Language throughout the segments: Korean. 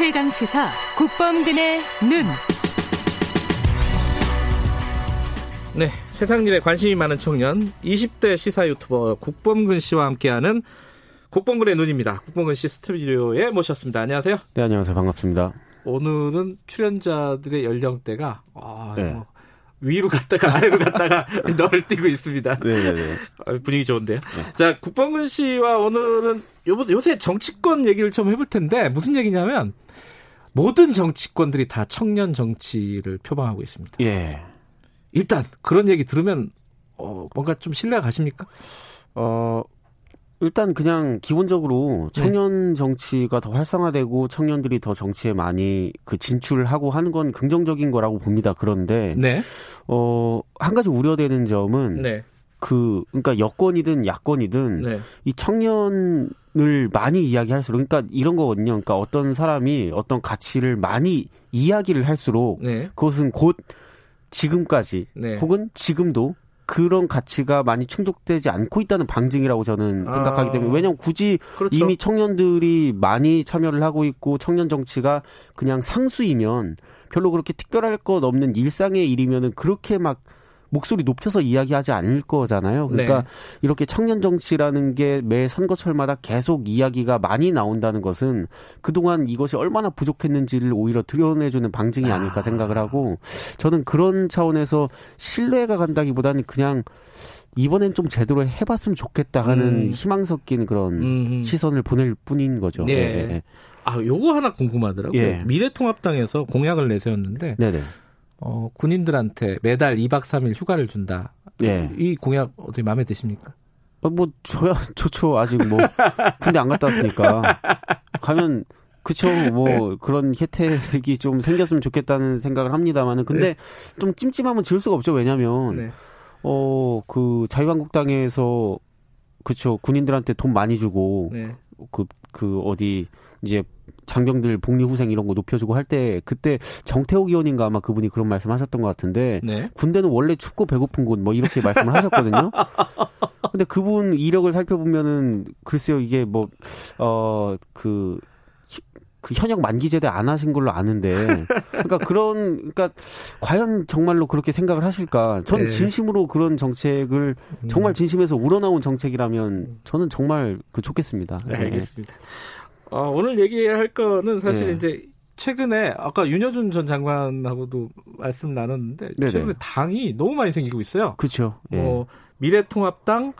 최강 시사 국범근의 눈. 네, 세상 일에 관심이 많은 청년 20대 시사 유튜버 국범근 씨와 함께하는 국범근의 눈입니다. 국범근 씨 스튜디오에 모셨습니다. 안녕하세요. 네, 안녕하세요. 반갑습니다. 오늘은 출연자들의 연령대가 아, 네. 뭐 위로 갔다가 아래로 갔다가 널 뛰고 있습니다. 네네네. 네, 네. 아, 분위기 좋은데요. 네. 자, 국범근 씨와 오늘은 요새 정치권 얘기를 좀 해볼 텐데 무슨 얘기냐면 모든 정치권들이 다 청년 정치를 표방하고 있습니다. 예. 일단 그런 얘기 들으면 어, 뭔가 좀 신뢰가 가십니까? 어, 일단 그냥 기본적으로 네. 청년 정치가 더 활성화되고 청년들이 더 정치에 많이 그 진출하고 하는 건 긍정적인 거라고 봅니다. 그런데 네. 어, 한 가지 우려되는 점은 네. 그 그러니까 여권이든 야권이든 네. 이 청년을 많이 이야기할수록 그러니까 이런 거거든요. 그러니까 어떤 사람이 어떤 가치를 많이 이야기를 할수록 네. 그것은 곧 지금까지 네. 혹은 지금도 그런 가치가 많이 충족되지 않고 있다는 방증이라고 저는 아. 생각하기 때문에 왜냐하면 굳이 그렇죠. 이미 청년들이 많이 참여를 하고 있고 청년 정치가 그냥 상수이면 별로 그렇게 특별할 것 없는 일상의 일이면은 그렇게 막 목소리 높여서 이야기하지 않을 거잖아요. 그러니까 네. 이렇게 청년 정치라는 게 매 선거철마다 계속 이야기가 많이 나온다는 것은 그동안 이것이 얼마나 부족했는지를 오히려 드러내주는 방증이 아닐까 생각을 하고 저는 그런 차원에서 신뢰가 간다기보다는 그냥 이번엔 좀 제대로 해봤으면 좋겠다 하는 음. 희망 섞인 그런 음. 시선을 보낼 뿐인 거죠. 네. 네. 아, 요거 하나 궁금하더라고요. 예. 미래통합당에서 공약을 내세웠는데 네네. 어, 군인들한테 매달 2박 3일 휴가를 준다. 예. 이 공약 어떻게 마음에 드십니까? 어, 뭐 저야 좋죠. 아직 뭐 군대 안 갔다 왔으니까 가면 그쵸 뭐 그런 혜택이 좀 생겼으면 좋겠다는 생각을 합니다만은 근데 네. 좀 찜찜하면 지을 수가 없죠. 왜냐면 네. 어그 자유한국당에서 그쵸 군인들한테 돈 많이 주고 네. 그, 그 어디 이제 장병들 복리 후생 이런 거 높여주고 할 때 그때 정태욱 의원인가 아마 그분이 그런 말씀하셨던 것 같은데 네. 군대는 원래 춥고 배고픈 곳 뭐 이렇게 말씀을 하셨거든요. 근데 그분 이력을 살펴보면은 글쎄요 이게 뭐어그 그 현역 만기 제대 안 하신 걸로 아는데 그러니까 그런 그러니까 과연 정말로 그렇게 생각을 하실까? 전 네. 진심으로 그런 정책을 정말 진심에서 우러나온 정책이라면 저는 정말 그 좋겠습니다. 네, 알겠습니다. 네. 어, 오늘 얘기할 거는 사실 네. 이제 최근에 아까 윤여준 전 장관하고도 말씀 나눴는데 네네. 최근에 당이 너무 많이 생기고 있어요. 그렇죠. 예. 뭐 미래통합당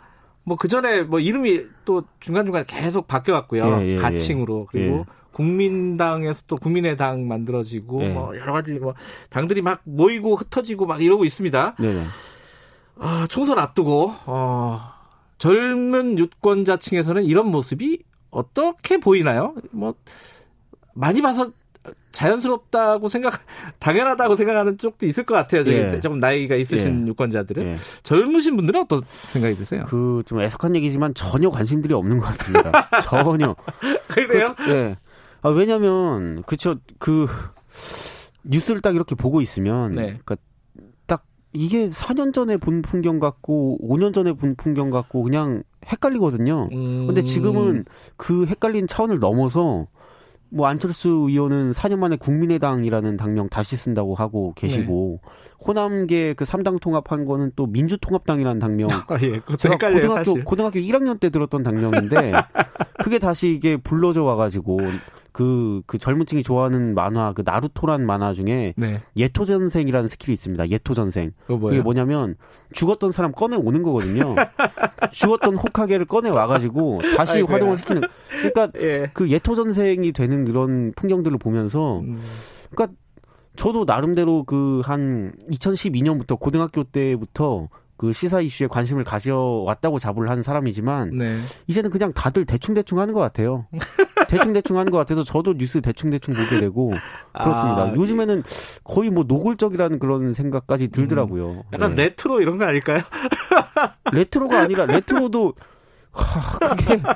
뭐그 전에 뭐 이름이 또 중간 중간 계속 바뀌어왔고요. 예, 예, 예. 가칭으로 그리고 예. 국민당에서 또 국민의당 만들어지고 예. 뭐 여러 가지 뭐 당들이 막 모이고 흩어지고 막 이러고 있습니다. 네. 아, 총선 앞두고 어, 젊은 유권자층에서는 이런 모습이 어떻게 보이나요? 뭐 많이 봐서 자연스럽다고 생각, 당연하다고 생각하는 쪽도 있을 것 같아요. 예. 조금 나이가 있으신 예. 유권자들은 예. 젊으신 분들은 어떤 생각이 드세요? 그 좀 애석한 얘기지만 전혀 관심들이 없는 것 같습니다. 전혀. 그래요? 그, 예. 아, 왜냐면 그쵸 그 뉴스를 딱 이렇게 보고 있으면, 네. 그러니까 이게 4년 전에 본 풍경 같고 5년 전에 본 풍경 같고 그냥 헷갈리거든요. 음. 근데 지금은 그 헷갈린 차원을 넘어서 뭐 안철수 의원은 4년 만에 국민의당이라는 당명 다시 쓴다고 하고 계시고 네. 호남계 그 3당 통합한 거는 또 민주통합당이라는 당명. 아, 예. 제가 헷갈려요, 고등학교 사실. 고등학교 1학년 때 들었던 당명인데 그게 다시 이게 불러져 와 가지고 그, 그 젊은 층이 좋아하는 만화, 그 나루토란 만화 중에 네. 예토전생이라는 스킬이 있습니다. 예토전생. 그게 뭐냐면 죽었던 사람 꺼내 오는 거거든요. 죽었던 호카게를 꺼내 와가지고 다시 아이고야. 활용을 시키는. 그러니까 예. 그 예토전생이 되는 그런 풍경들을 보면서 음. 그러니까 저도 나름대로 그 한 2012년부터 고등학교 때부터 그 시사 이슈에 관심을 가져왔다고 자부를 하는 사람이지만 네. 이제는 그냥 다들 대충대충 하는 것 같아요. 대충대충 하는 것 같아서 저도 뉴스 대충대충 보게 되고 그렇습니다. 아, 요즘에는 거의 뭐 노골적이라는 그런 생각까지 들더라고요. 음, 약간 네. 레트로 이런 거 아닐까요? 레트로가 아니라 레트로도 하, 그게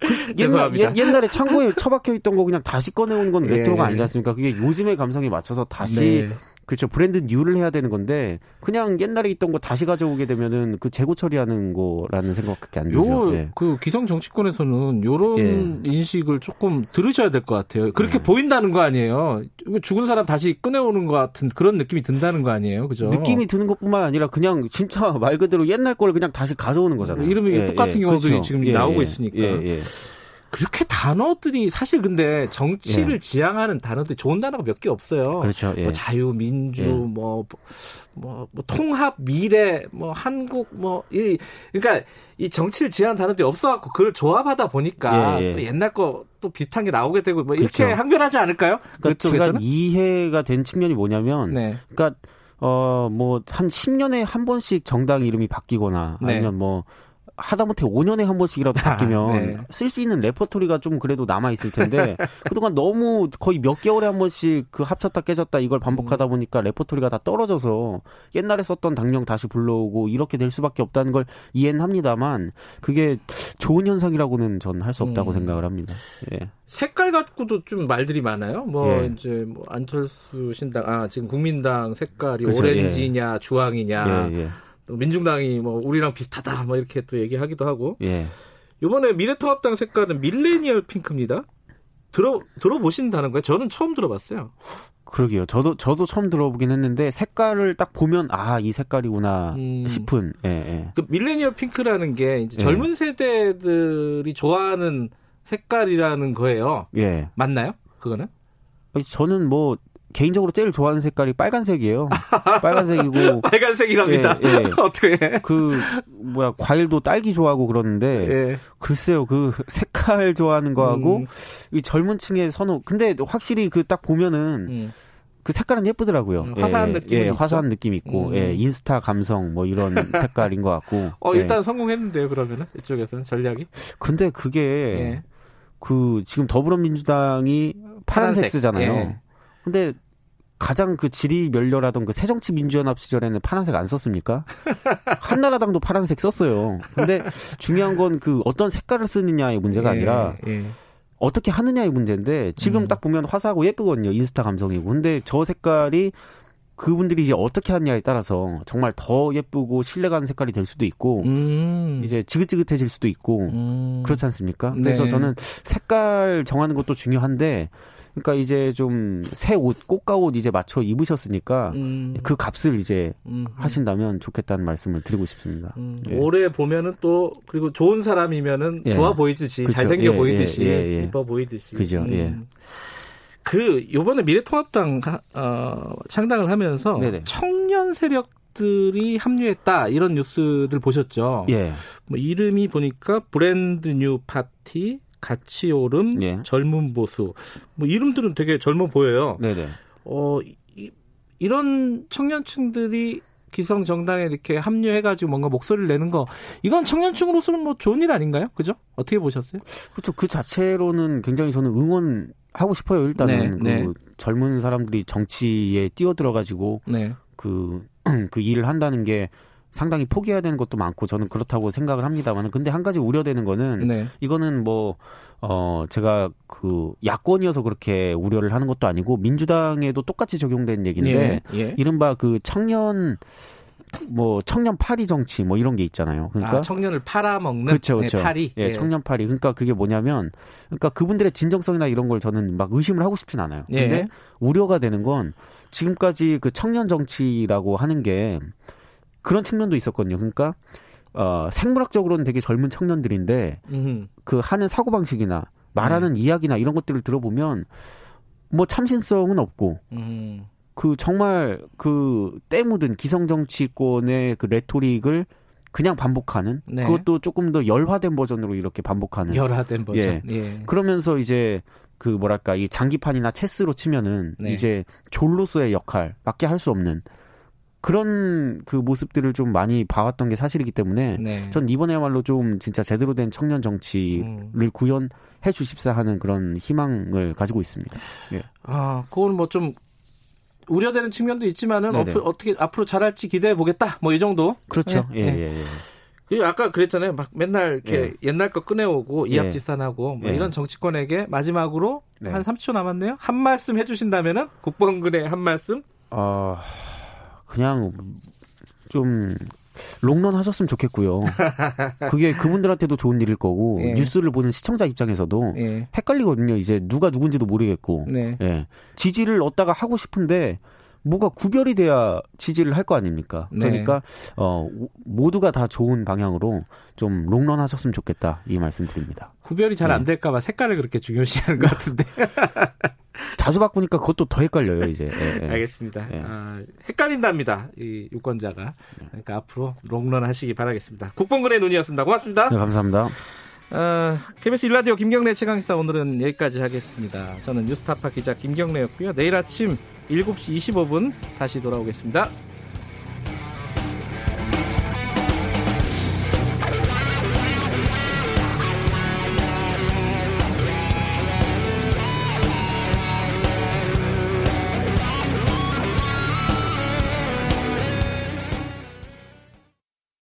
그 옛날, 예, 옛날에 창고에 처박혀 있던 거 그냥 다시 꺼내온 건 레트로가 예. 아니지 않습니까? 그게 요즘의 감성에 맞춰서 다시 네. 그렇죠. brand new를 해야 되는 건데 그냥 옛날에 있던 거 다시 가져오게 되면은 그 재고 처리하는 거라는 생각밖에 안 들죠. 요, 예. 그 기성 정치권에서는 요런 예. 인식을 조금 들으셔야 될 것 같아요. 그렇게 예. 보인다는 거 아니에요. 죽은 사람 다시 꺼내오는 것 같은 그런 느낌이 든다는 거 아니에요. 그죠? 느낌이 드는 것뿐만 아니라 그냥 진짜 말 그대로 옛날 걸 그냥 다시 가져오는 거잖아요. 이름이 예, 똑같은 예. 경우들이 그렇죠. 지금 나오고 있으니까. 그렇게 단어들이 사실 근데 정치를 예. 지향하는 단어들이 좋은 단어가 몇 개 없어요. 그렇죠. 예. 뭐 자유, 민주, 예. 뭐, 뭐, 뭐, 통합, 미래, 뭐, 한국, 뭐, 이, 그러니까 이 정치를 지향하는 단어들이 없어갖고 그걸 조합하다 보니까 예, 예. 또 옛날 거 또 비슷한 게 나오게 되고 뭐 이렇게 그렇죠. 항변하지 않을까요? 그러니까 제가 이해가 된 측면이 뭐냐면, 네. 그러니까 어, 뭐, 한 10년에 한 번씩 정당 이름이 바뀌거나, 네. 아니면 뭐, 하다못해 5년에 한 번씩이라도 아, 바뀌면 네. 쓸수 있는 레퍼토리가 좀 그래도 남아 있을 텐데 그동안 너무 거의 몇 개월에 한 번씩 그 합쳤다 깨졌다 이걸 반복하다 음. 보니까 레퍼토리가 다 떨어져서 옛날에 썼던 당령 다시 불러오고 이렇게 될 수밖에 없다는 걸 이해는 합니다만 그게 좋은 현상이라고는 전 할 수 없다고 음. 생각을 합니다. 예. 색깔 갖고도 좀 말들이 많아요. 뭐 예. 이제 뭐 안철수 신당 아 지금 국민당 색깔이 그렇죠. 오렌지냐 예. 주황이냐 예, 예. 민중당이 뭐 우리랑 비슷하다 뭐 이렇게 또 얘기하기도 하고. 예. 이번에 미래통합당 색깔은 밀레니얼 핑크입니다. 들어 들어보신다는 거예요? 저는 처음 들어봤어요. 그러게요. 저도 저도 처음 들어보긴 했는데 색깔을 딱 보면 아 이 색깔이구나 음. 싶은. 예, 예. 그 밀레니얼 핑크라는 게 이제 예. 젊은 세대들이 좋아하는 색깔이라는 거예요. 예. 맞나요? 그거는? 저는 뭐 개인적으로 제일 좋아하는 색깔이 빨간색이에요. 빨간색이고 빨간색이랍니다. 예, 예. 어떻게? 그 뭐야 과일도 딸기 좋아하고 그러는데 예. 글쎄요 그 색깔 좋아하는 거하고 음. 이 젊은층의 선호. 근데 확실히 그 딱 보면은. 음. 그 색깔은 예쁘더라고요. 음, 화사한 예, 느낌. 예, 화사한 느낌 있고, 음. 예, 인스타 감성 뭐 이런 색깔인 것 같고. 어, 일단 예. 성공했는데요, 그러면은 이쪽에서는 전략이. 근데 그게 예. 그 지금 더불어민주당이 파란색, 쓰잖아요. 예. 근데 가장 그 질이 멸렬하던 그 새정치민주연합 시절에는 파란색 안 썼습니까? 한나라당도 파란색 썼어요. 근데 중요한 건 그 어떤 색깔을 쓰느냐의 문제가 예, 아니라 예. 어떻게 하느냐의 문제인데 지금 음. 딱 보면 화사하고 예쁘거든요. 인스타 감성이고. 근데 저 색깔이 그분들이 이제 어떻게 하느냐에 따라서 정말 더 예쁘고 신뢰가는 색깔이 될 수도 있고 음. 이제 지긋지긋해질 수도 있고 음. 그렇지 않습니까? 그래서 네. 저는 색깔 정하는 것도 중요한데 그러니까 이제 좀 새 옷, 꽃가옷 이제 맞춰 입으셨으니까 음. 그 값을 이제 음. 하신다면 좋겠다는 말씀을 드리고 싶습니다. 음. 예. 올해 보면은 또 그리고 좋은 사람이면은 예. 좋아 보이듯이 그쵸. 잘생겨 예, 보이듯이 예, 예, 예뻐 보이듯이. 그죠. 예. 음. 그 요번에 미래통합당 어, 창당을 하면서 네네. 청년 세력 들이 합류했다 이런 뉴스들 보셨죠? 예. 뭐 이름이 보니까 브랜드 뉴 파티, 같이 오름, 예. 젊은 보수. 뭐 이름들은 되게 젊어 보여요. 네네. 어, 이, 이런 청년층들이 기성 정당에 이렇게 합류해가지고 뭔가 목소리를 내는 거 이건 청년층으로서는 뭐 좋은 일 아닌가요? 그죠? 어떻게 보셨어요? 그렇죠. 그 자체로는 굉장히 저는 응원 하고 싶어요. 일단은 네, 그 네. 젊은 사람들이 정치에 뛰어들어가지고 네. 그, 그 일을 한다는 게 상당히 포기해야 되는 것도 많고 저는 그렇다고 생각을 합니다만 근데 한 가지 우려되는 거는 네. 이거는 뭐 어, 제가 그 야권이어서 그렇게 우려를 하는 것도 아니고 민주당에도 똑같이 적용된 얘기인데 예, 예. 이른바 그 청년 뭐 청년 파리 정치 뭐 이런 게 있잖아요. 그러니까 아, 청년을 팔아먹는 그렇죠, 그렇죠. 네, 파리. 예, 예, 청년 파리. 그러니까 그게 뭐냐면 그러니까 그분들의 진정성이나 이런 걸 저는 막 의심을 하고 싶진 않아요. 예. 근데 우려가 되는 건 지금까지 그 청년 정치라고 하는 게 그런 측면도 있었거든요. 그러니까 어, 생물학적으로는 되게 젊은 청년들인데 음흠. 그 하는 사고 방식이나 말하는 네. 이야기나 이런 것들을 들어보면 뭐 참신성은 없고 음. 그 정말 그 때묻은 기성 정치권의 그 레토릭을 그냥 반복하는 네. 그것도 조금 더 열화된 버전으로 이렇게 반복하는 열화된 버전. 예. 예. 그러면서 이제 그 뭐랄까 이 장기판이나 체스로 치면은 네. 이제 졸로서의 역할 밖에 할 수 없는 그런 그 모습들을 좀 많이 봐왔던 게 사실이기 때문에 네. 전 이번에야말로 좀 진짜 제대로 된 청년 정치를 음. 구현해 주십사 하는 그런 희망을 가지고 있습니다. 예. 아, 그건 뭐 좀 우려되는 측면도 있지만은 어 어떻게 앞으로 잘할지 기대해 보겠다. 뭐 이 정도. 그렇죠. 예, 예, 예. 예. 그 아까 그랬잖아요. 막 맨날 이렇게 예. 옛날 거 꺼내오고 예. 이합지산하고 뭐 예. 이런 정치권에게 마지막으로 네. 한 30초 남았네요. 한 말씀 해주신다면은 국방근의 한 말씀 어, 그냥 좀 롱런 하셨으면 좋겠고요. 그게 그분들한테도 좋은 일일 거고 예. 뉴스를 보는 시청자 입장에서도 예. 헷갈리거든요. 이제 누가 누군지도 모르겠고 네. 예. 지지를 얻다가 하고 싶은데 뭐가 구별이 돼야 지지를 할 거 아닙니까? 네. 그러니까 어 모두가 다 좋은 방향으로 좀 롱런 하셨으면 좋겠다 이 말씀드립니다. 구별이 잘 안 될까봐 색깔을 그렇게 중요시하는 것 같은데. 자주 바꾸니까 그것도 더 헷갈려요 이제. 예, 예. 알겠습니다. 예. 아, 헷갈린답니다 이 유권자가. 그러니까 앞으로 롱런 하시기 바라겠습니다. 국뽕근의 눈이었습니다. 고맙습니다. 네, 감사합니다. 어, KBS 일라디오 김경래 최강시사 오늘은 여기까지 하겠습니다. 저는 뉴스타파 기자 김경래였고요. 내일 아침 7시 25분 다시 돌아오겠습니다.